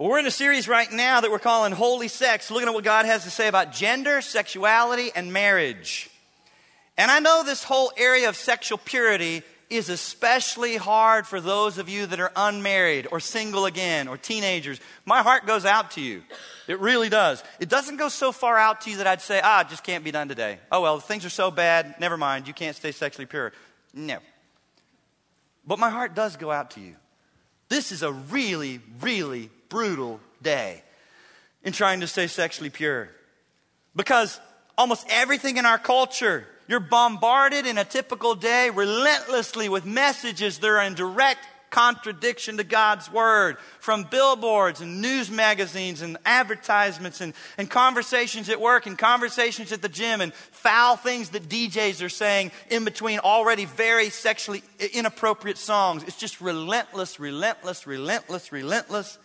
Well, we're in a series right now that we're calling Holy Sex, looking at what God has to say about gender, sexuality, and marriage. And I know this whole area of sexual purity is especially hard for those of you that are unmarried or single again or teenagers. My heart goes out to you. It really does. It doesn't go so far out to you that I'd say, ah, just can't be done today. Oh, well, things are so bad, never mind, you can't stay sexually pure. No. But my heart does go out to you. This is a really, really brutal day in trying to stay sexually pure. Because almost everything in our culture you're bombarded in a typical day relentlessly with messages that are in direct contradiction to God's word from billboards and news magazines and advertisements and, and conversations at work and conversations at the gym and foul things that DJs are saying in between already very sexually inappropriate songs. It's just relentless, relentless, relentless, relentless.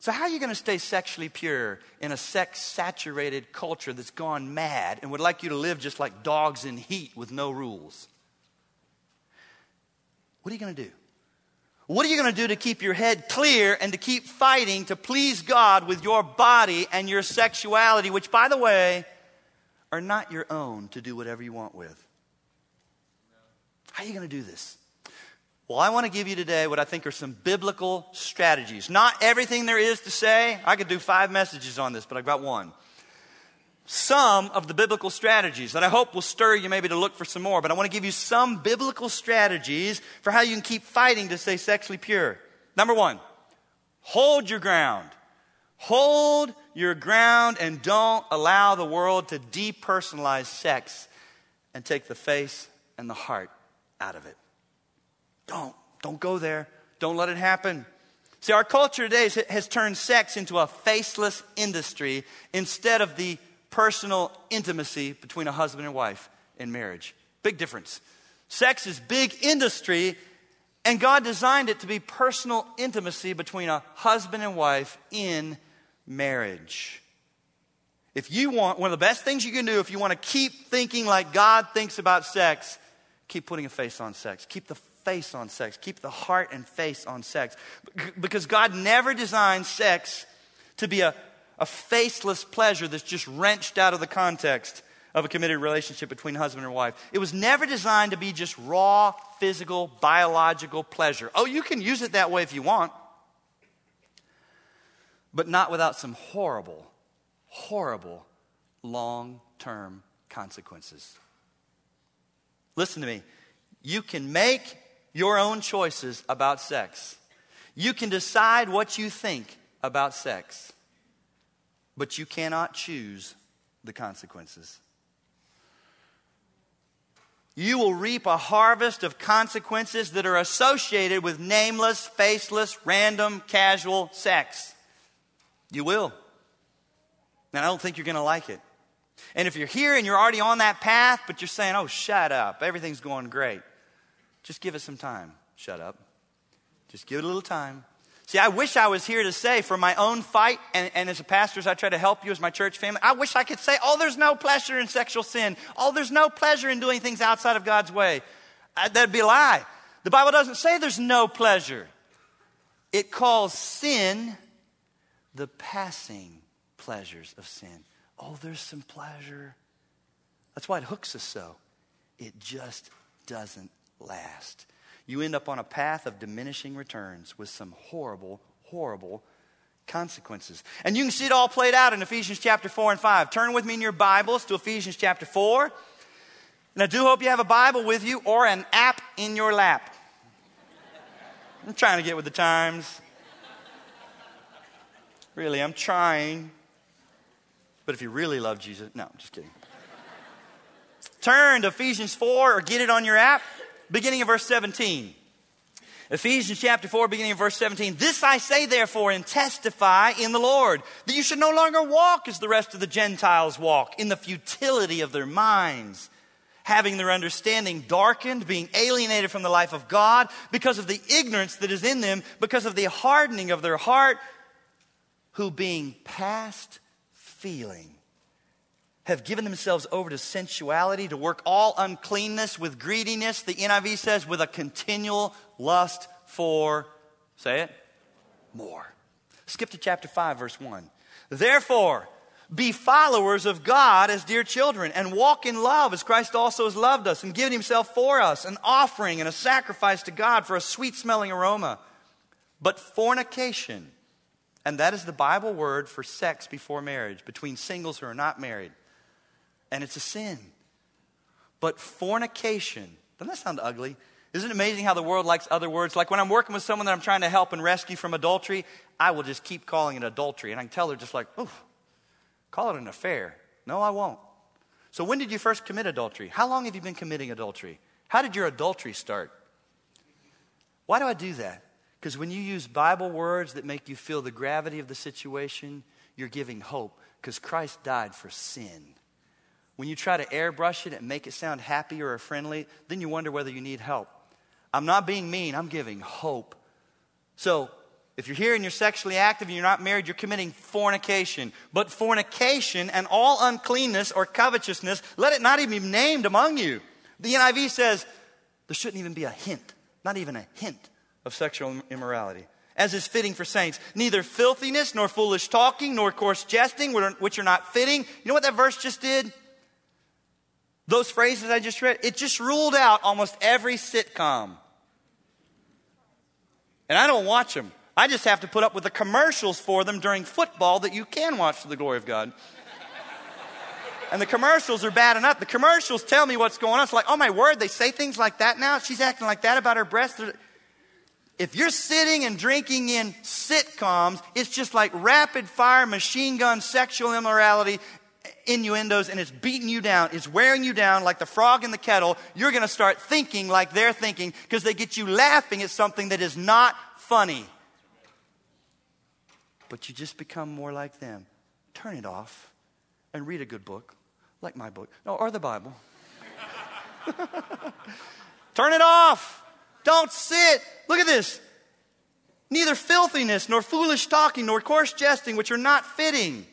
So, how are you going to stay sexually pure in a sex saturated culture that's gone mad and would like you to live just like dogs in heat with no rules? What are you going to do? What are you going to do to keep your head clear and to keep fighting to please God with your body and your sexuality, which, by the way, are not your own to do whatever you want with? How are you going to do this? Well, I want to give you today what I think are some biblical strategies. Not everything there is to say. I could do five messages on this, but I've got one. Some of the biblical strategies that I hope will stir you maybe to look for some more, but I want to give you some biblical strategies for how you can keep fighting to stay sexually pure. Number one, hold your ground. Hold your ground and don't allow the world to depersonalize sex and take the face and the heart out of it. Don't. Don't go there. Don't let it happen. See, our culture today has turned sex into a faceless industry instead of the personal intimacy between a husband and wife in marriage. Big difference. Sex is big industry, and God designed it to be personal intimacy between a husband and wife in marriage. If you want, one of the best things you can do if you want to keep thinking like God thinks about sex, keep putting a face on sex. Keep the face on sex. Keep the heart and face on sex. Because God never designed sex to be a, a faceless pleasure that's just wrenched out of the context of a committed relationship between husband and wife. It was never designed to be just raw, physical, biological pleasure. Oh, you can use it that way if you want, but not without some horrible, horrible long term consequences. Listen to me. You can make your own choices about sex. You can decide what you think about sex, but you cannot choose the consequences. You will reap a harvest of consequences that are associated with nameless, faceless, random, casual sex. You will. And I don't think you're going to like it. And if you're here and you're already on that path, but you're saying, oh, shut up, everything's going great. Just give it some time. Shut up. Just give it a little time. See, I wish I was here to say for my own fight, and, and, as a pastor, as I try to help you as my church family, I wish I could say, oh, there's no pleasure in sexual sin. Oh, there's no pleasure in doing things outside of God's way. Uh, that'd be a lie. The Bible doesn't say there's no pleasure, it calls sin the passing pleasures of sin. Oh, there's some pleasure. That's why it hooks us so. It just doesn't last. You end up on a path of diminishing returns with some horrible, horrible consequences. And you can see it all played out in Ephesians chapter 4 and 5. Turn with me in your Bibles to Ephesians chapter 4. And I do hope you have a Bible with you or an app in your lap. I'm trying to get with the times. Really, I'm trying. But if you really love Jesus, no, I'm just kidding. Turn to Ephesians 4 or get it on your app beginning of verse 17. Ephesians chapter 4, beginning of verse 17. This I say, therefore, and testify in the Lord, that you should no longer walk as the rest of the Gentiles walk, in the futility of their minds, having their understanding darkened, being alienated from the life of God, because of the ignorance that is in them, because of the hardening of their heart, who being past feeling have given themselves over to sensuality, to work all uncleanness with greediness. The NIV says, with a continual lust for, say it, more. Skip to chapter 5, verse 1. Therefore, be followers of God as dear children, and walk in love as Christ also has loved us and given himself for us, an offering and a sacrifice to God for a sweet smelling aroma. But fornication, and that is the Bible word for sex before marriage, between singles who are not married, and it's a sin. But fornication, doesn't that sound ugly? Isn't it amazing how the world likes other words? Like when I'm working with someone that I'm trying to help and rescue from adultery, I will just keep calling it adultery. And I can tell they're just like, oh, Call it an affair. No, I won't. So, when did you first commit adultery? How long have you been committing adultery? How did your adultery start? Why do I do that? Because when you use Bible words that make you feel the gravity of the situation, you're giving hope because Christ died for sin. When you try to airbrush it and make it sound happy or friendly, then you wonder whether you need help. I'm not being mean, I'm giving hope. So, if you're here and you're sexually active and you're not married, you're committing fornication. But fornication and all uncleanness or covetousness, let it not even be named among you. The NIV says there shouldn't even be a hint, not even a hint of sexual immorality. As is fitting for saints, neither filthiness, nor foolish talking, nor coarse jesting, which are not fitting. You know what that verse just did? Those phrases I just read, it just ruled out almost every sitcom. And I don't watch them. I just have to put up with the commercials for them during football that you can watch for the glory of God. and the commercials are bad enough. The commercials tell me what's going on. It's like, oh my word, they say things like that now. She's acting like that about her breasts. If you're sitting and drinking in sitcoms, it's just like rapid fire machine gun sexual immorality innuendos and it's beating you down. It's wearing you down like the frog in the kettle. You're going to start thinking like they're thinking because they get you laughing at something that is not funny but you just become more like them. Turn it off and read a good book, like my book, no, or the Bible. Turn it off. Don't sit. Look at this. Neither filthiness, nor foolish talking, nor coarse jesting, which are not fitting,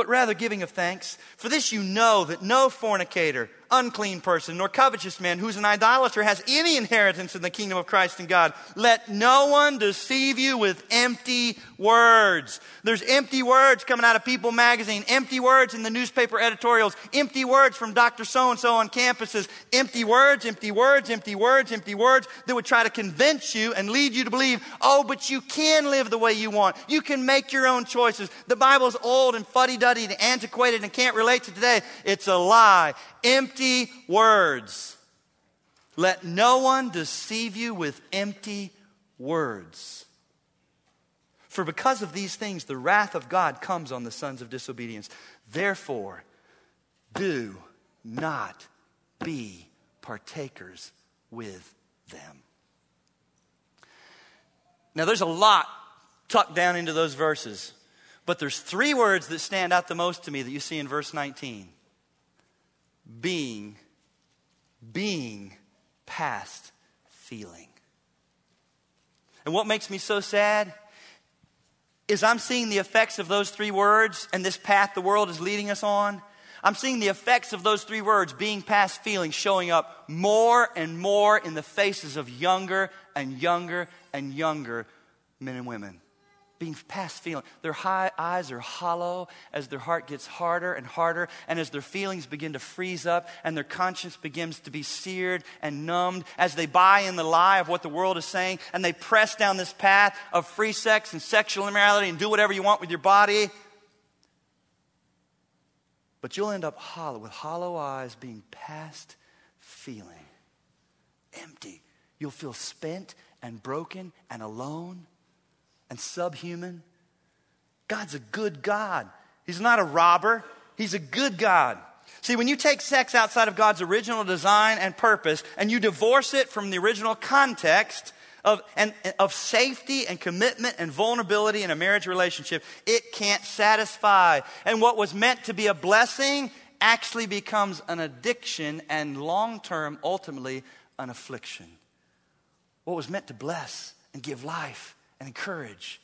but rather giving of thanks. For this you know that no fornicator, unclean person, nor covetous man who's an idolater has any inheritance in the kingdom of Christ and God. Let no one deceive you with empty words. There's empty words coming out of People magazine, empty words in the newspaper editorials, empty words from Dr. So and so on campuses, empty words, empty words, empty words, empty words that would try to convince you and lead you to believe, oh, but you can live the way you want. You can make your own choices. The Bible's old and fuddy duddy and antiquated and can't relate to today. It's a lie empty words. Let no one deceive you with empty words. For because of these things, the wrath of God comes on the sons of disobedience. Therefore, do not be partakers with them. Now, there's a lot tucked down into those verses, but there's three words that stand out the most to me that you see in verse 19 being, being past feeling. And what makes me so sad is I'm seeing the effects of those three words and this path the world is leading us on. I'm seeing the effects of those three words, being past feeling, showing up more and more in the faces of younger and younger and younger men and women being past feeling. Their high eyes are hollow as their heart gets harder and harder, and as their feelings begin to freeze up and their conscience begins to be seared and numbed, as they buy in the lie of what the world is saying, and they press down this path of free sex and sexual immorality and do whatever you want with your body. But you'll end up hollow, with hollow eyes, being past feeling, empty. You'll feel spent and broken and alone and subhuman. God's a good God. He's not a robber, He's a good God. See, when you take sex outside of God's original design and purpose and you divorce it from the original context of, and, of safety and commitment and vulnerability in a marriage relationship, it can't satisfy. And what was meant to be a blessing actually becomes an addiction and long term, ultimately, an affliction. What was meant to bless and give life and encourage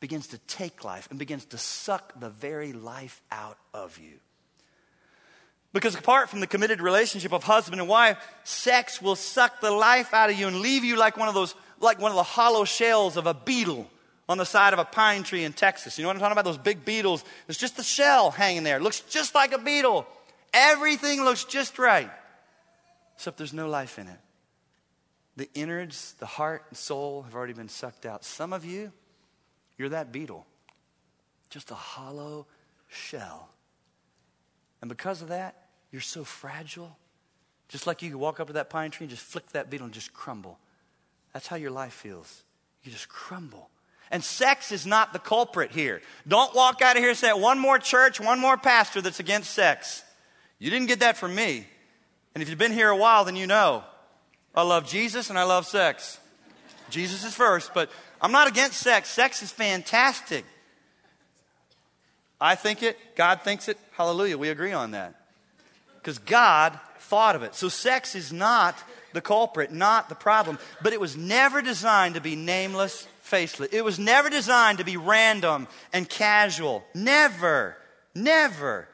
begins to take life and begins to suck the very life out of you. Because apart from the committed relationship of husband and wife, sex will suck the life out of you and leave you like one of those, like one of the hollow shells of a beetle on the side of a pine tree in Texas. You know what I'm talking about? Those big beetles. It's just the shell hanging there. It looks just like a beetle. Everything looks just right, except there's no life in it. The innards, the heart and soul have already been sucked out. Some of you, you're that beetle, just a hollow shell. And because of that, you're so fragile. Just like you could walk up to that pine tree and just flick that beetle and just crumble. That's how your life feels. You just crumble. And sex is not the culprit here. Don't walk out of here and say, one more church, one more pastor that's against sex. You didn't get that from me. And if you've been here a while, then you know. I love Jesus and I love sex. Jesus is first, but I'm not against sex. Sex is fantastic. I think it, God thinks it. Hallelujah. We agree on that. Because God thought of it. So sex is not the culprit, not the problem, but it was never designed to be nameless, faceless. It was never designed to be random and casual. Never, never.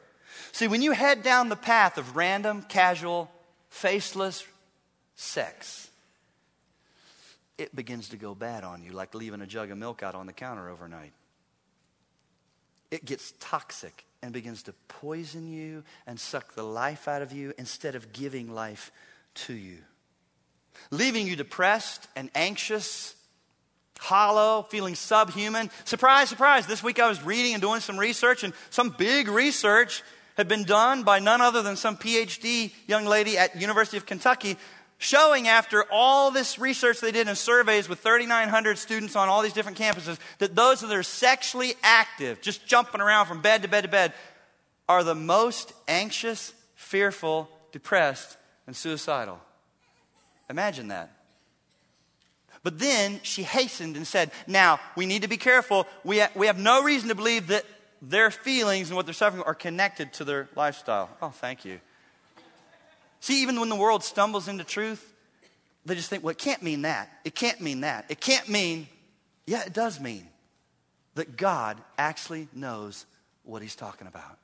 See, when you head down the path of random, casual, faceless sex, it begins to go bad on you, like leaving a jug of milk out on the counter overnight. It gets toxic and begins to poison you and suck the life out of you instead of giving life to you. Leaving you depressed and anxious, hollow, feeling subhuman. Surprise, surprise. This week I was reading and doing some research, and some big research had been done by none other than some PhD young lady at University of Kentucky showing after all this research they did in surveys with 3,900 students on all these different campuses that those that are sexually active, just jumping around from bed to bed to bed, are the most anxious, fearful, depressed, and suicidal. Imagine that. But then she hastened and said, Now, we need to be careful. We, ha- we have no reason to believe that their feelings and what they're suffering are connected to their lifestyle. Oh, thank you. See, even when the world stumbles into truth, they just think, well, it can't mean that. It can't mean that. It can't mean, yeah, it does mean that God actually knows what he's talking about.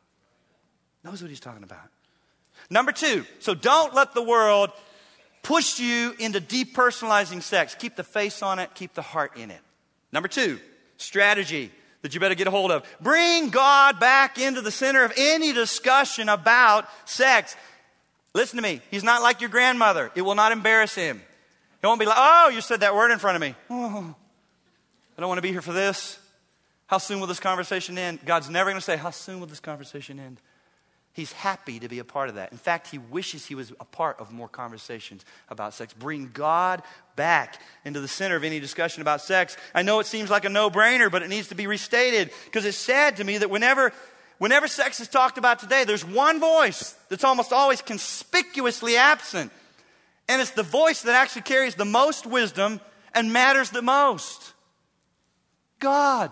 Knows what he's talking about. Number two, so don't let the world push you into depersonalizing sex. Keep the face on it, keep the heart in it. Number two, strategy that you better get a hold of. Bring God back into the center of any discussion about sex. Listen to me. He's not like your grandmother. It will not embarrass him. He won't be like, oh, you said that word in front of me. Oh, I don't want to be here for this. How soon will this conversation end? God's never going to say, How soon will this conversation end? He's happy to be a part of that. In fact, he wishes he was a part of more conversations about sex. Bring God back into the center of any discussion about sex. I know it seems like a no brainer, but it needs to be restated because it's sad to me that whenever Whenever sex is talked about today, there's one voice that's almost always conspicuously absent. And it's the voice that actually carries the most wisdom and matters the most God.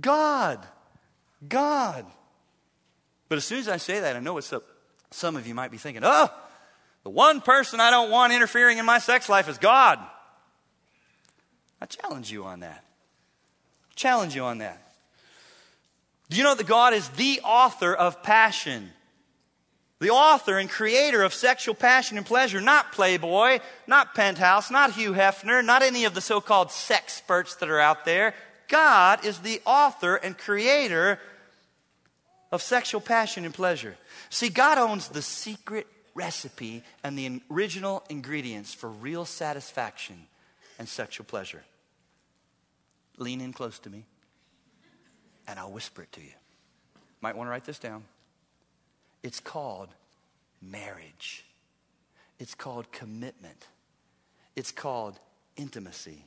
God. God. But as soon as I say that, I know what's up. Some of you might be thinking, oh, the one person I don't want interfering in my sex life is God. I challenge you on that. Challenge you on that. Do you know that God is the author of passion? The author and creator of sexual passion and pleasure, not Playboy, not Penthouse, not Hugh Hefner, not any of the so called sex sexperts that are out there. God is the author and creator of sexual passion and pleasure. See, God owns the secret recipe and the original ingredients for real satisfaction and sexual pleasure. Lean in close to me and I'll whisper it to you. Might want to write this down. It's called marriage, it's called commitment, it's called intimacy.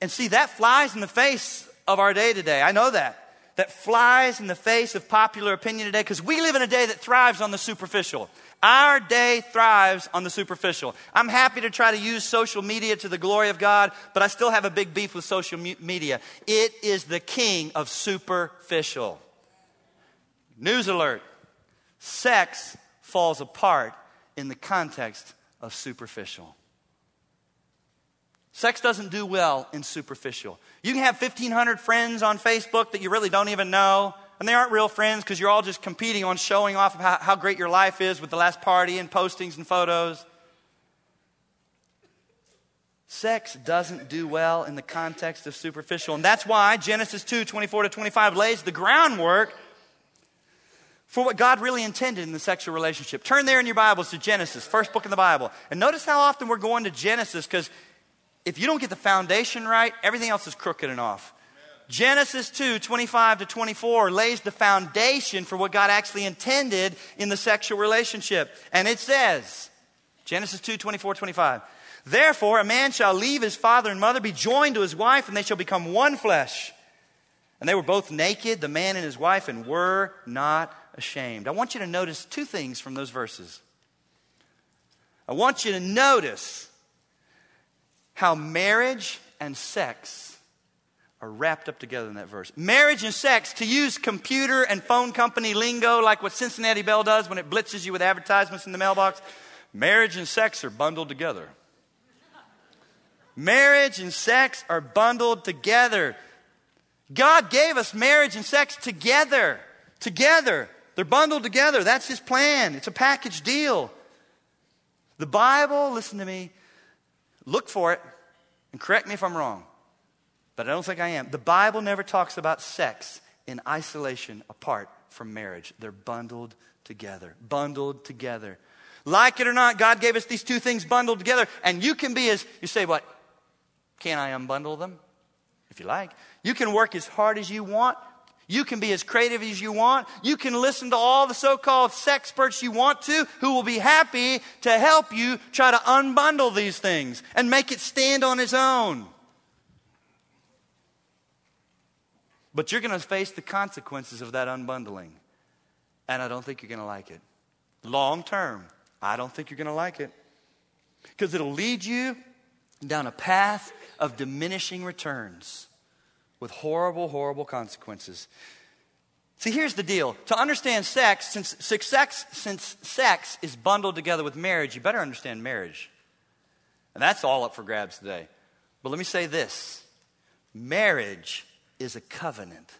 And see, that flies in the face of our day today. I know that. That flies in the face of popular opinion today because we live in a day that thrives on the superficial. Our day thrives on the superficial. I'm happy to try to use social media to the glory of God, but I still have a big beef with social media. It is the king of superficial. News alert sex falls apart in the context of superficial. Sex doesn't do well in superficial. You can have 1,500 friends on Facebook that you really don't even know and they aren't real friends because you're all just competing on showing off how, how great your life is with the last party and postings and photos. Sex doesn't do well in the context of superficial. And that's why Genesis 2 24 to 25 lays the groundwork for what God really intended in the sexual relationship. Turn there in your Bibles to Genesis, first book in the Bible. And notice how often we're going to Genesis because if you don't get the foundation right, everything else is crooked and off. Genesis 2 25 to 24 lays the foundation for what God actually intended in the sexual relationship. And it says, Genesis 2 24 25. Therefore, a man shall leave his father and mother, be joined to his wife, and they shall become one flesh. And they were both naked, the man and his wife, and were not ashamed. I want you to notice two things from those verses. I want you to notice how marriage and sex are wrapped up together in that verse. Marriage and sex, to use computer and phone company lingo like what Cincinnati Bell does when it blitzes you with advertisements in the mailbox, marriage and sex are bundled together. Marriage and sex are bundled together. God gave us marriage and sex together. Together. They're bundled together. That's His plan. It's a package deal. The Bible, listen to me, look for it and correct me if I'm wrong, but I don't think I am. The Bible never talks about sex in isolation apart from marriage. They're bundled together. Bundled together. Like it or not, God gave us these two things bundled together, and you can be as, you say, what? Can I unbundle them? If you like. You can work as hard as you want. You can be as creative as you want. You can listen to all the so called sexperts you want to, who will be happy to help you try to unbundle these things and make it stand on its own. But you're going to face the consequences of that unbundling. And I don't think you're going to like it. Long term, I don't think you're going to like it. Because it'll lead you down a path of diminishing returns with horrible, horrible consequences. See, here's the deal. To understand sex, since, sex, since sex is bundled together with marriage, you better understand marriage. And that's all up for grabs today. But let me say this marriage is a covenant,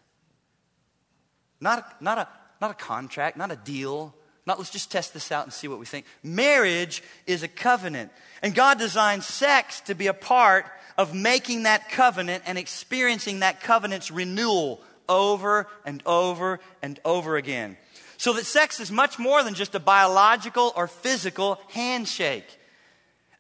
not not a, not a contract, not a deal, not let's just test this out and see what we think. Marriage is a covenant. And God designed sex to be a part of making that covenant and experiencing that covenant's renewal over and over and over again. So that sex is much more than just a biological or physical handshake.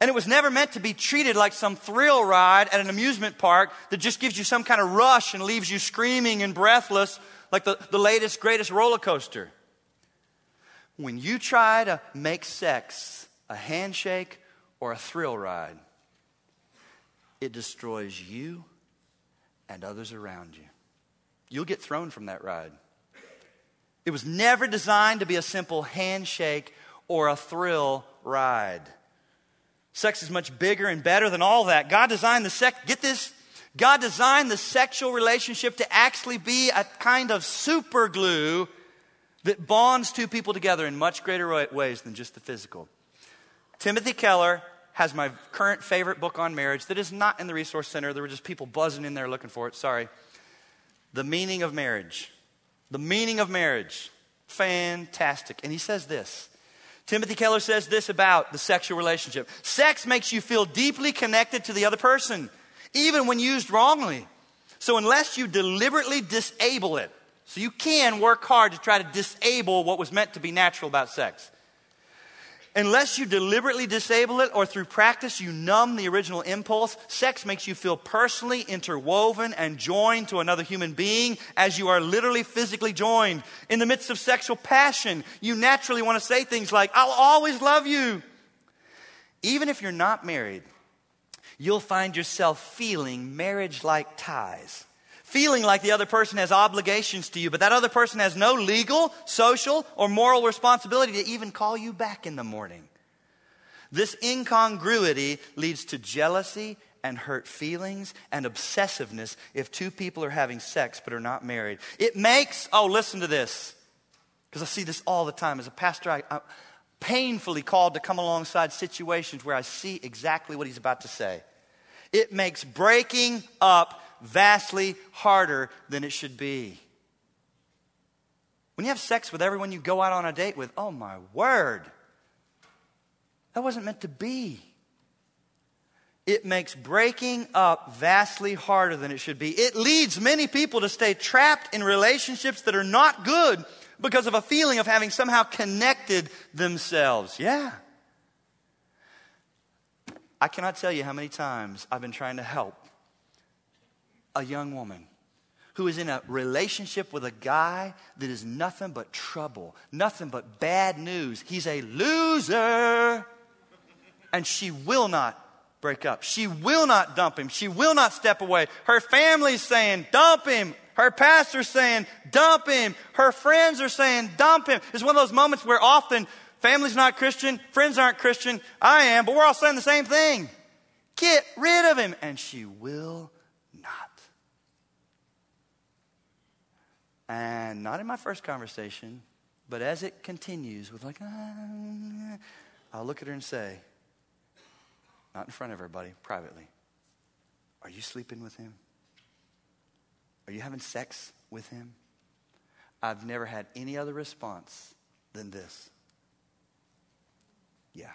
And it was never meant to be treated like some thrill ride at an amusement park that just gives you some kind of rush and leaves you screaming and breathless like the, the latest, greatest roller coaster. When you try to make sex a handshake or a thrill ride, it destroys you and others around you. You'll get thrown from that ride. It was never designed to be a simple handshake or a thrill ride. Sex is much bigger and better than all that. God designed the sex, get this, God designed the sexual relationship to actually be a kind of super glue that bonds two people together in much greater ways than just the physical. Timothy Keller has my current favorite book on marriage that is not in the Resource Center. There were just people buzzing in there looking for it. Sorry. The Meaning of Marriage. The Meaning of Marriage. Fantastic. And he says this Timothy Keller says this about the sexual relationship sex makes you feel deeply connected to the other person, even when used wrongly. So, unless you deliberately disable it, so you can work hard to try to disable what was meant to be natural about sex. Unless you deliberately disable it or through practice you numb the original impulse, sex makes you feel personally interwoven and joined to another human being as you are literally physically joined. In the midst of sexual passion, you naturally want to say things like, I'll always love you. Even if you're not married, you'll find yourself feeling marriage like ties feeling like the other person has obligations to you, but that other person has no legal, social, or moral responsibility to even call you back in the morning. This incongruity leads to jealousy and hurt feelings and obsessiveness if two people are having sex but are not married. It makes, oh, listen to this, because I see this all the time. As a pastor, I, I'm painfully called to come alongside situations where I see exactly what he's about to say. It makes breaking up vastly harder than it should be. When you have sex with everyone you go out on a date with, oh my word, that wasn't meant to be. it makes breaking up vastly harder than it should be. It leads many people to stay trapped in relationships that are not good because of a feeling of having somehow connected themselves. Yeah. I cannot tell you how many times I've been trying to help a young woman who is in a relationship with a guy that is nothing but trouble, nothing but bad news. He's a loser. And she will not break up. She will not dump him. She will not step away. Her family's saying, dump him. Her pastor's saying, dump him. Her friends are saying, dump him. It's one of those moments where often family's not Christian, friends aren't Christian, I am, but we're all saying the same thing. Get rid of him. And she will And not in my first conversation, but as it continues with like, ah, I'll look at her and say, not in front of everybody, privately, are you sleeping with him? Are you having sex with him? I've never had any other response than this. Yeah.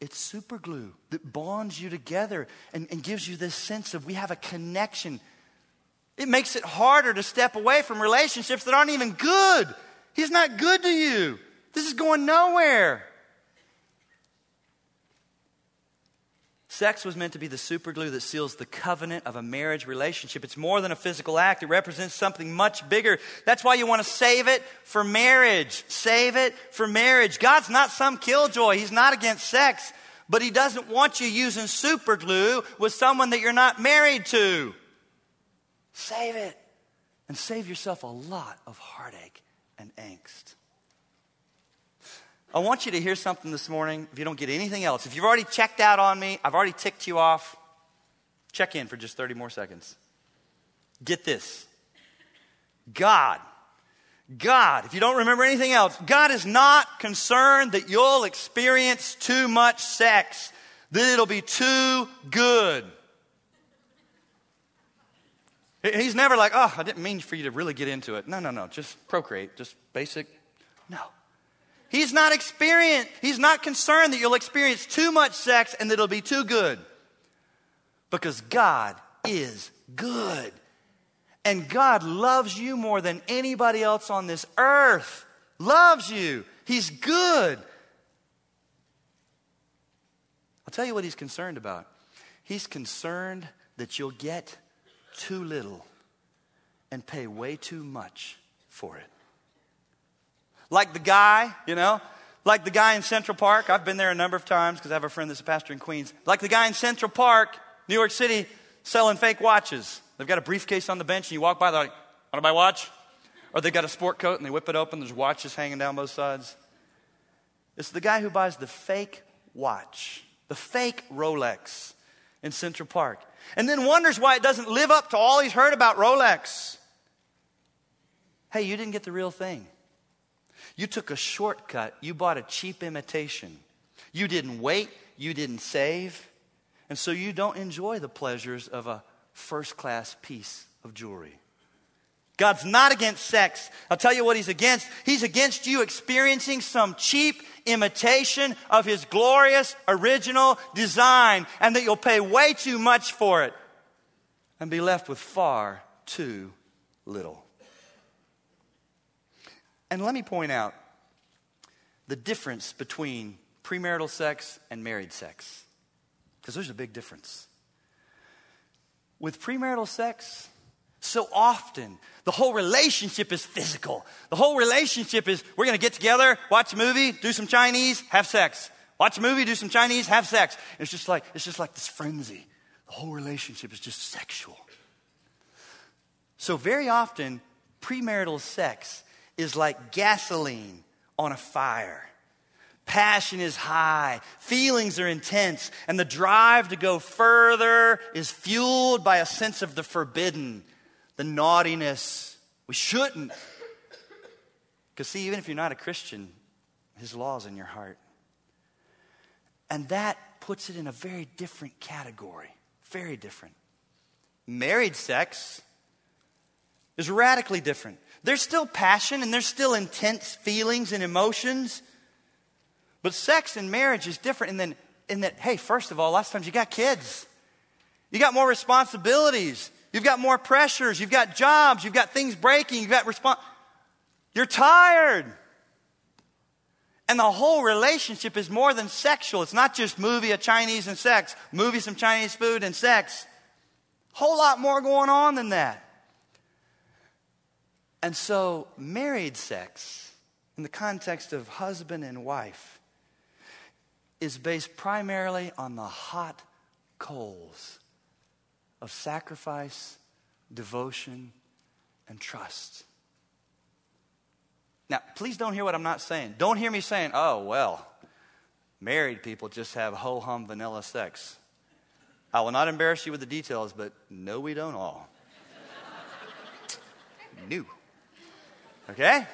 It's super glue that bonds you together and, and gives you this sense of we have a connection. It makes it harder to step away from relationships that aren't even good. He's not good to you. This is going nowhere. Sex was meant to be the superglue that seals the covenant of a marriage relationship. It's more than a physical act, it represents something much bigger. That's why you want to save it for marriage. Save it for marriage. God's not some killjoy, He's not against sex, but He doesn't want you using superglue with someone that you're not married to. Save it and save yourself a lot of heartache and angst. I want you to hear something this morning if you don't get anything else. If you've already checked out on me, I've already ticked you off, check in for just 30 more seconds. Get this God, God, if you don't remember anything else, God is not concerned that you'll experience too much sex, that it'll be too good. He's never like, oh, I didn't mean for you to really get into it. No, no, no, just procreate, just basic. No. He's not experienced, he's not concerned that you'll experience too much sex and that it'll be too good. Because God is good. And God loves you more than anybody else on this earth. Loves you. He's good. I'll tell you what he's concerned about. He's concerned that you'll get too little and pay way too much for it. Like the guy, you know, like the guy in Central Park. I've been there a number of times because I have a friend that's a pastor in Queens. Like the guy in Central Park, New York City, selling fake watches. They've got a briefcase on the bench, and you walk by, they're like, Want to buy a watch? Or they've got a sport coat and they whip it open, there's watches hanging down both sides. It's the guy who buys the fake watch, the fake Rolex in Central Park, and then wonders why it doesn't live up to all he's heard about Rolex. Hey, you didn't get the real thing. You took a shortcut. You bought a cheap imitation. You didn't wait. You didn't save. And so you don't enjoy the pleasures of a first class piece of jewelry. God's not against sex. I'll tell you what He's against. He's against you experiencing some cheap imitation of His glorious original design and that you'll pay way too much for it and be left with far too little. And let me point out the difference between premarital sex and married sex, because there's a big difference. With premarital sex, so often the whole relationship is physical. The whole relationship is we're going to get together, watch a movie, do some Chinese, have sex. Watch a movie, do some Chinese, have sex. And it's just like it's just like this frenzy. The whole relationship is just sexual. So very often premarital sex is like gasoline on a fire. Passion is high, feelings are intense, and the drive to go further is fueled by a sense of the forbidden, the naughtiness. We shouldn't. Because, see, even if you're not a Christian, His law is in your heart. And that puts it in a very different category. Very different. Married sex is radically different. There's still passion and there's still intense feelings and emotions, But sex and marriage is different in that, in that, hey, first of all, of times you got kids. You got more responsibilities. You've got more pressures. You've got jobs. You've got things breaking. You've got respons. You're tired. And the whole relationship is more than sexual. It's not just movie, a Chinese, and sex. Movie, some Chinese food, and sex. Whole lot more going on than that. And so, married sex, in the context of husband and wife, is based primarily on the hot coals of sacrifice, devotion, and trust. Now, please don't hear what I'm not saying. Don't hear me saying, oh, well, married people just have ho hum vanilla sex. I will not embarrass you with the details, but no, we don't all. New. Okay?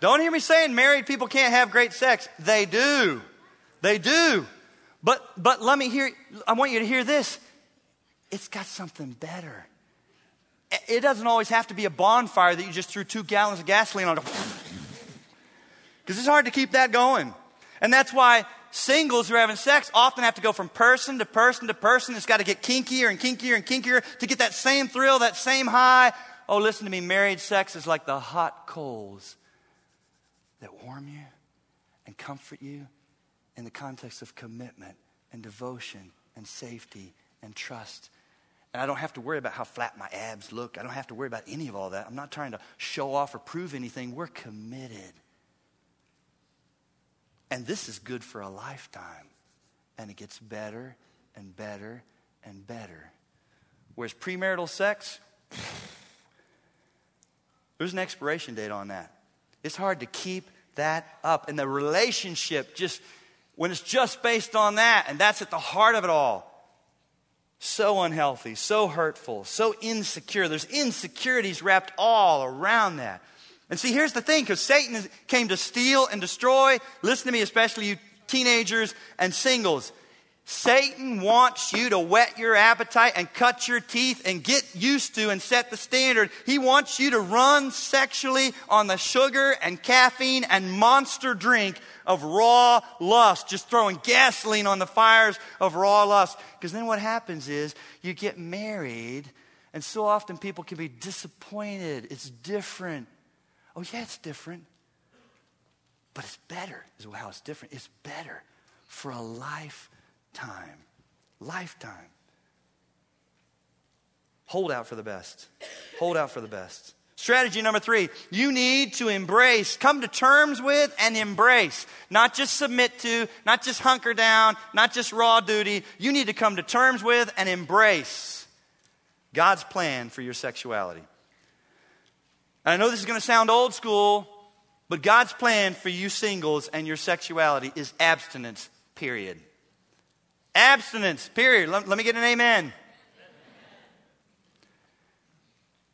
Don't hear me saying married people can't have great sex. They do. They do. But but let me hear I want you to hear this. It's got something better it doesn't always have to be a bonfire that you just threw two gallons of gasoline on. Because it's hard to keep that going. And that's why singles who are having sex often have to go from person to person to person. It's got to get kinkier and kinkier and kinkier to get that same thrill, that same high. Oh, listen to me. Married sex is like the hot coals that warm you and comfort you in the context of commitment and devotion and safety and trust and I don't have to worry about how flat my abs look. I don't have to worry about any of all that. I'm not trying to show off or prove anything. We're committed. And this is good for a lifetime. And it gets better and better and better. Whereas premarital sex, there's an expiration date on that. It's hard to keep that up. And the relationship just, when it's just based on that, and that's at the heart of it all, so unhealthy, so hurtful, so insecure. There's insecurities wrapped all around that. And see, here's the thing because Satan came to steal and destroy. Listen to me, especially you teenagers and singles. Satan wants you to whet your appetite and cut your teeth and get used to and set the standard. He wants you to run sexually on the sugar and caffeine and monster drink of raw lust, just throwing gasoline on the fires of raw lust. Because then what happens is you get married, and so often people can be disappointed. It's different. Oh, yeah, it's different. But it's better, is how it's different. It's better for a lifetime. Lifetime. Hold out for the best. Hold out for the best. Strategy number three, you need to embrace, come to terms with, and embrace. Not just submit to, not just hunker down, not just raw duty. You need to come to terms with and embrace God's plan for your sexuality. And I know this is going to sound old school, but God's plan for you singles and your sexuality is abstinence, period. Abstinence, period. Let, let me get an amen.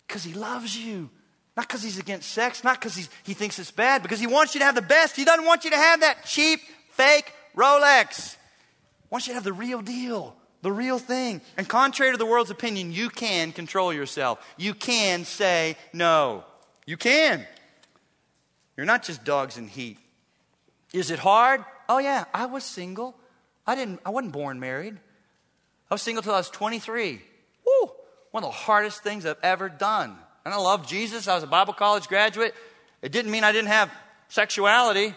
Because He loves you. Not because he's against sex, not because he thinks it's bad, because he wants you to have the best. He doesn't want you to have that cheap, fake Rolex. He wants you to have the real deal, the real thing. And contrary to the world's opinion, you can control yourself. You can say no. You can. You're not just dogs in heat. Is it hard? Oh yeah, I was single. I didn't I wasn't born married. I was single till I was 23. Woo! One of the hardest things I've ever done. And I love Jesus. I was a Bible college graduate. It didn't mean I didn't have sexuality.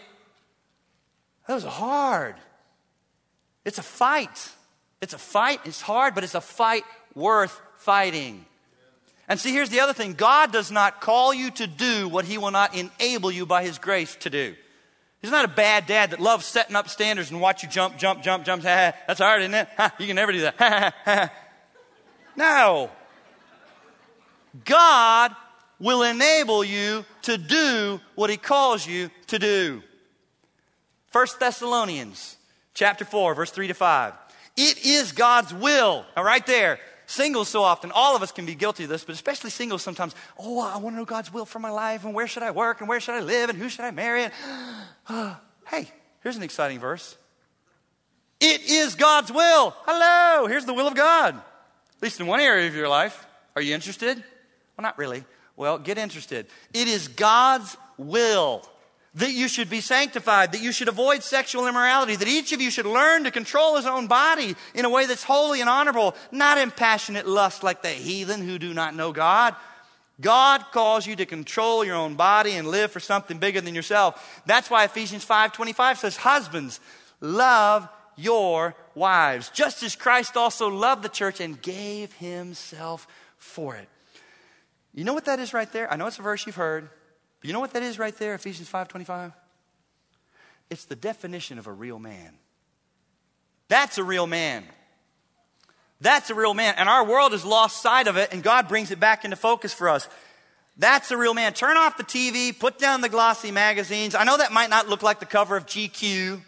That was hard. It's a fight. It's a fight. It's hard, but it's a fight worth fighting. And see, here's the other thing God does not call you to do what He will not enable you by His grace to do. He's not a bad dad that loves setting up standards and watch you jump, jump, jump, jump. That's hard, isn't it? Ha, you can never do that. no. God will enable you to do what he calls you to do. 1 Thessalonians chapter 4 verse 3 to 5. It is God's will. Now right there, singles so often, all of us can be guilty of this, but especially singles sometimes, oh, I want to know God's will for my life and where should I work and where should I live and who should I marry? And, hey, here's an exciting verse. It is God's will. Hello, here's the will of God. At least in one area of your life. Are you interested? Well, not really. Well, get interested. It is God's will that you should be sanctified, that you should avoid sexual immorality, that each of you should learn to control his own body in a way that's holy and honorable, not in passionate lust like the heathen who do not know God. God calls you to control your own body and live for something bigger than yourself. That's why Ephesians 5:25 says, "Husbands, love your wives, just as Christ also loved the church and gave himself for it." You know what that is right there? I know it's a verse you've heard. But you know what that is right there, Ephesians 5:25? It's the definition of a real man. That's a real man. That's a real man. And our world has lost sight of it, and God brings it back into focus for us. That's a real man. Turn off the TV, put down the glossy magazines. I know that might not look like the cover of GQ,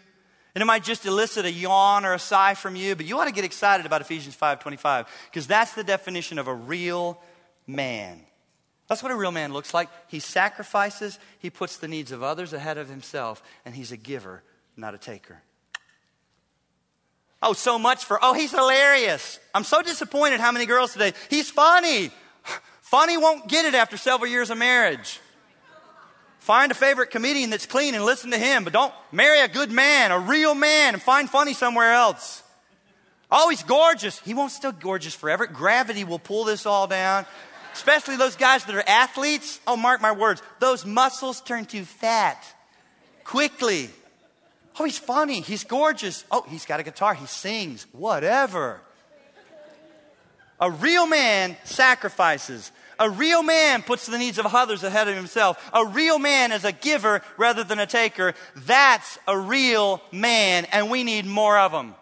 and it might just elicit a yawn or a sigh from you, but you ought to get excited about Ephesians 5:25 because that's the definition of a real man. That's what a real man looks like. He sacrifices, he puts the needs of others ahead of himself, and he's a giver, not a taker. Oh, so much for, oh, he's hilarious. I'm so disappointed how many girls today, he's funny. Funny won't get it after several years of marriage. Find a favorite comedian that's clean and listen to him, but don't marry a good man, a real man, and find funny somewhere else. Oh, he's gorgeous. He won't stay gorgeous forever. Gravity will pull this all down especially those guys that are athletes. Oh, mark my words, those muscles turn to fat quickly. Oh, he's funny. He's gorgeous. Oh, he's got a guitar. He sings. Whatever. A real man sacrifices. A real man puts the needs of others ahead of himself. A real man is a giver rather than a taker. That's a real man, and we need more of them.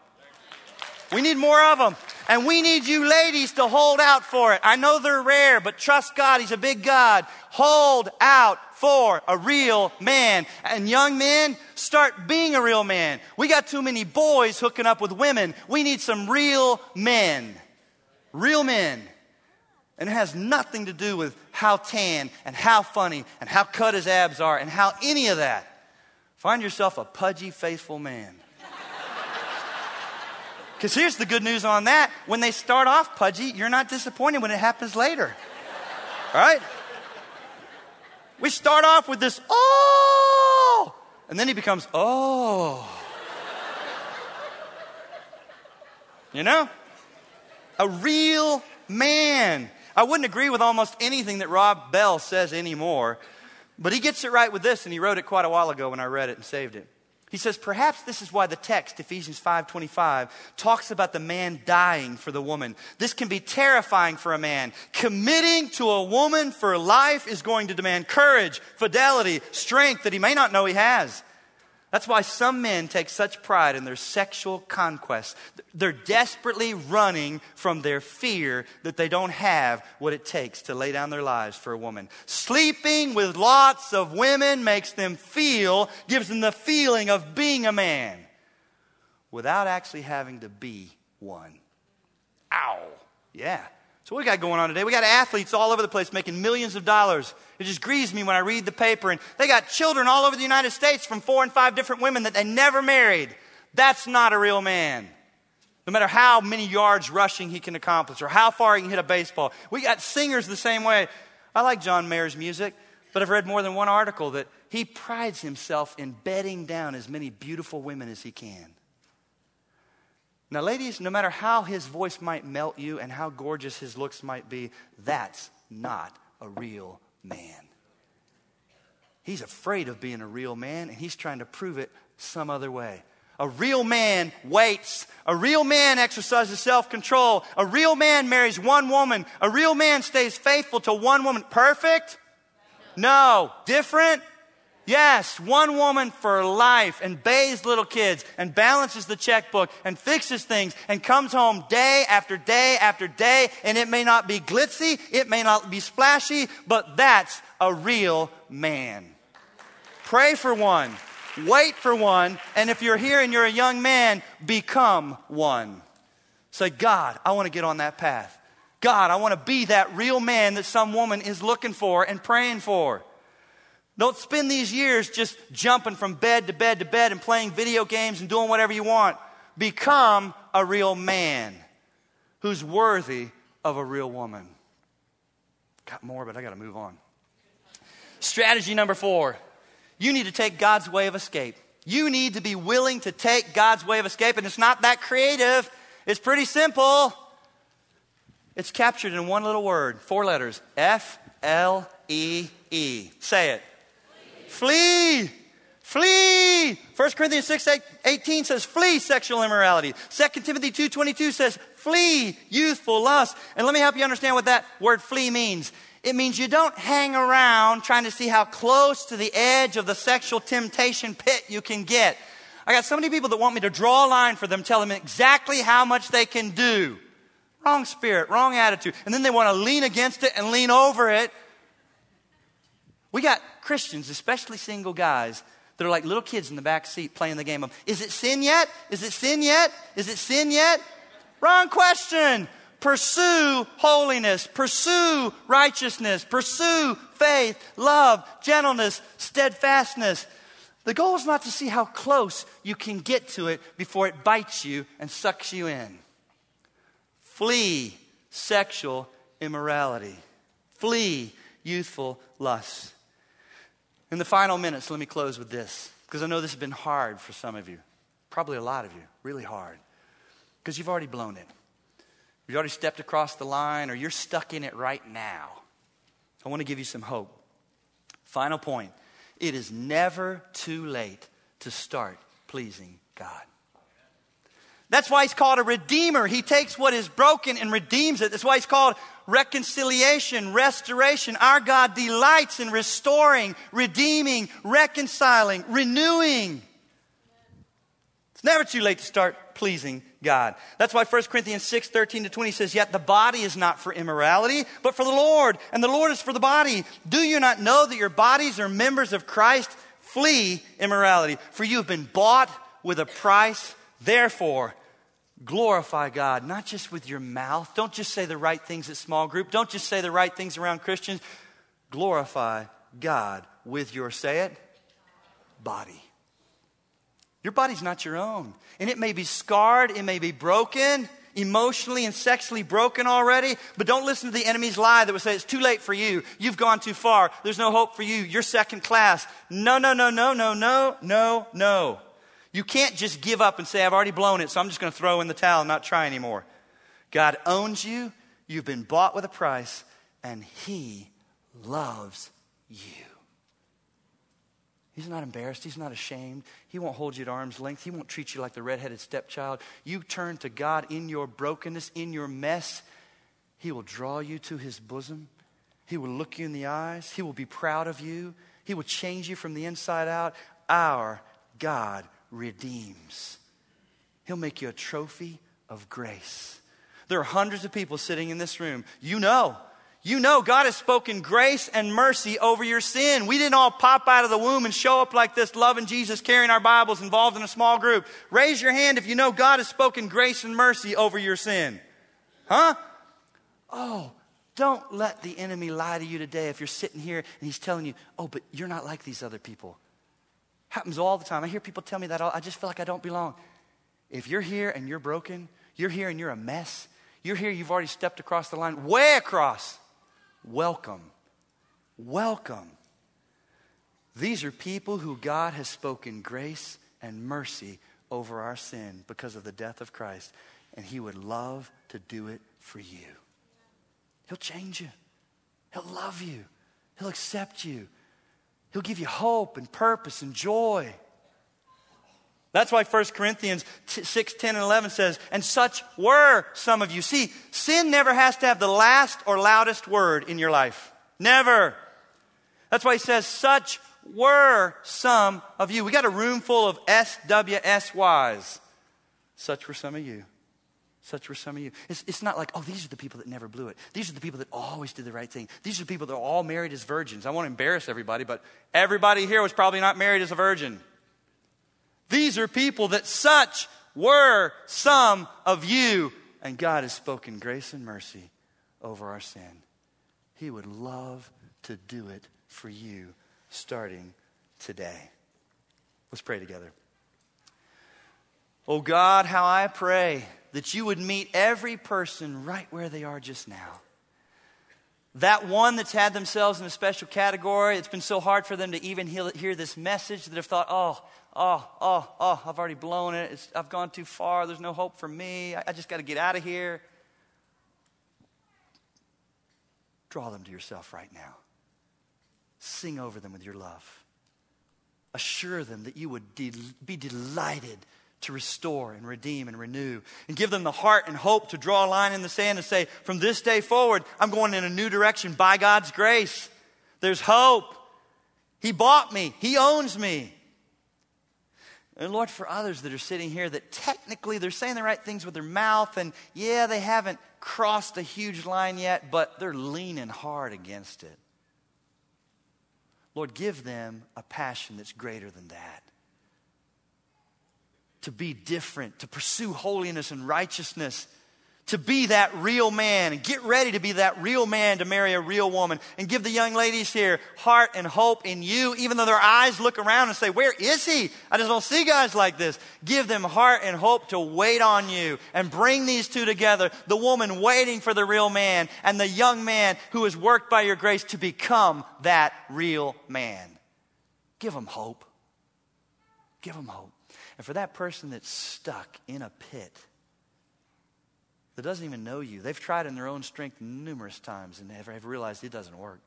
We need more of them. And we need you ladies to hold out for it. I know they're rare, but trust God. He's a big God. Hold out for a real man. And young men, start being a real man. We got too many boys hooking up with women. We need some real men. Real men. And it has nothing to do with how tan and how funny and how cut his abs are and how any of that. Find yourself a pudgy, faithful man. Because here's the good news on that when they start off pudgy, you're not disappointed when it happens later. All right? We start off with this, oh, and then he becomes, oh. You know? A real man. I wouldn't agree with almost anything that Rob Bell says anymore, but he gets it right with this, and he wrote it quite a while ago when I read it and saved it. He says, perhaps this is why the text, Ephesians 5.25, talks about the man dying for the woman. This can be terrifying for a man. Committing to a woman for life is going to demand courage, fidelity, strength that he may not know he has. That's why some men take such pride in their sexual conquest. They're desperately running from their fear that they don't have what it takes to lay down their lives for a woman. Sleeping with lots of women makes them feel, gives them the feeling of being a man without actually having to be one. Ow. Yeah. We got going on today? We got athletes all over the place making millions of dollars. It just grieves me when I read the paper. And they got children all over the United States from four and five different women that they never married. That's not a real man. No matter how many yards rushing he can accomplish or how far he can hit a baseball. We got singers the same way. I like John Mayer's music, but I've read more than one article that he prides himself in bedding down as many beautiful women as he can. Now, ladies, no matter how his voice might melt you and how gorgeous his looks might be, that's not a real man. He's afraid of being a real man, and he's trying to prove it some other way. A real man waits. A real man exercises self control. A real man marries one woman. A real man stays faithful to one woman. Perfect? No. Different? Yes, one woman for life and bathes little kids and balances the checkbook and fixes things and comes home day after day after day. And it may not be glitzy, it may not be splashy, but that's a real man. Pray for one, wait for one, and if you're here and you're a young man, become one. Say, God, I want to get on that path. God, I want to be that real man that some woman is looking for and praying for. Don't spend these years just jumping from bed to bed to bed and playing video games and doing whatever you want. Become a real man who's worthy of a real woman. Got more, but I got to move on. Strategy number four You need to take God's way of escape. You need to be willing to take God's way of escape, and it's not that creative. It's pretty simple. It's captured in one little word, four letters F L E E. Say it. Flee. Flee. 1 Corinthians 6 18 says, Flee sexual immorality. 2 Timothy 2 22 says, Flee youthful lust. And let me help you understand what that word flee means. It means you don't hang around trying to see how close to the edge of the sexual temptation pit you can get. I got so many people that want me to draw a line for them, tell them exactly how much they can do. Wrong spirit, wrong attitude. And then they want to lean against it and lean over it. We got Christians, especially single guys, that are like little kids in the back seat playing the game of, is it sin yet? Is it sin yet? Is it sin yet? Wrong question. Pursue holiness, pursue righteousness, pursue faith, love, gentleness, steadfastness. The goal is not to see how close you can get to it before it bites you and sucks you in. Flee sexual immorality. Flee youthful lust. In the final minutes, let me close with this, because I know this has been hard for some of you. Probably a lot of you, really hard, because you've already blown it. You've already stepped across the line, or you're stuck in it right now. I want to give you some hope. Final point it is never too late to start pleasing God. That's why he's called a redeemer. He takes what is broken and redeems it. That's why he's called reconciliation, restoration. Our God delights in restoring, redeeming, reconciling, renewing. It's never too late to start pleasing God. That's why 1 Corinthians 6 13 to 20 says, Yet the body is not for immorality, but for the Lord, and the Lord is for the body. Do you not know that your bodies are members of Christ? Flee immorality, for you have been bought with a price. Therefore, glorify God, not just with your mouth. Don't just say the right things at small group. Don't just say the right things around Christians. Glorify God with your, say it, body. Your body's not your own. And it may be scarred, it may be broken, emotionally and sexually broken already, but don't listen to the enemy's lie that would say it's too late for you. You've gone too far. There's no hope for you. You're second class. No, no, no, no, no, no, no, no. You can't just give up and say, I've already blown it, so I'm just going to throw in the towel and not try anymore. God owns you. You've been bought with a price, and He loves you. He's not embarrassed. He's not ashamed. He won't hold you at arm's length. He won't treat you like the redheaded stepchild. You turn to God in your brokenness, in your mess. He will draw you to His bosom. He will look you in the eyes. He will be proud of you. He will change you from the inside out. Our God redeems. He'll make you a trophy of grace. There are hundreds of people sitting in this room. You know, you know God has spoken grace and mercy over your sin. We didn't all pop out of the womb and show up like this, loving Jesus, carrying our Bibles, involved in a small group. Raise your hand if you know God has spoken grace and mercy over your sin. Huh? Oh, don't let the enemy lie to you today if you're sitting here and he's telling you, oh, but you're not like these other people. Happens all the time. I hear people tell me that. I just feel like I don't belong. If you're here and you're broken, you're here and you're a mess, you're here, you've already stepped across the line, way across. Welcome. Welcome. These are people who God has spoken grace and mercy over our sin because of the death of Christ, and He would love to do it for you. He'll change you, He'll love you, He'll accept you, He'll give you hope and purpose and joy. That's why 1 Corinthians 6, 10, and 11 says, and such were some of you. See, sin never has to have the last or loudest word in your life. Never. That's why he says, such were some of you. We got a room full of SWSYs. Such were some of you. Such were some of you. It's, it's not like, oh, these are the people that never blew it. These are the people that always did the right thing. These are the people that are all married as virgins. I won't embarrass everybody, but everybody here was probably not married as a virgin. These are people that such were some of you. And God has spoken grace and mercy over our sin. He would love to do it for you starting today. Let's pray together. Oh God, how I pray that you would meet every person right where they are just now. That one that's had themselves in a special category, it's been so hard for them to even hear this message that they've thought, oh, oh, oh, oh, I've already blown it. It's, I've gone too far. There's no hope for me. I, I just got to get out of here. Draw them to yourself right now. Sing over them with your love. Assure them that you would de- be delighted to restore and redeem and renew and give them the heart and hope to draw a line in the sand and say, from this day forward, I'm going in a new direction by God's grace. There's hope. He bought me, He owns me. And Lord, for others that are sitting here that technically they're saying the right things with their mouth, and yeah, they haven't crossed a huge line yet, but they're leaning hard against it. Lord, give them a passion that's greater than that to be different, to pursue holiness and righteousness, to be that real man and get ready to be that real man to marry a real woman and give the young ladies here heart and hope in you, even though their eyes look around and say, Where is he? I just don't see guys like this. Give them heart and hope to wait on you and bring these two together the woman waiting for the real man and the young man who is worked by your grace to become that real man. Give them hope. Give them hope. And for that person that's stuck in a pit, that doesn't even know you, they've tried in their own strength numerous times and have, have realized it doesn't work.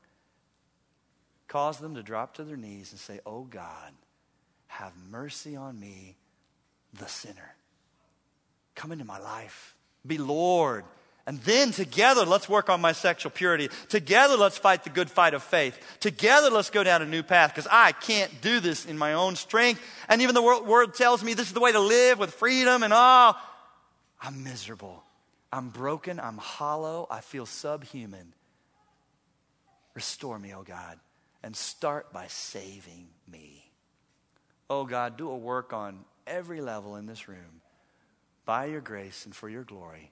Cause them to drop to their knees and say, Oh God, have mercy on me, the sinner. Come into my life. Be Lord and then together, let's work on my sexual purity. Together, let's fight the good fight of faith. Together, let's go down a new path because I can't do this in my own strength. And even the word tells me this is the way to live with freedom and all. I'm miserable. I'm broken. I'm hollow. I feel subhuman. Restore me, oh God, and start by saving me. Oh God, do a work on every level in this room by your grace and for your glory.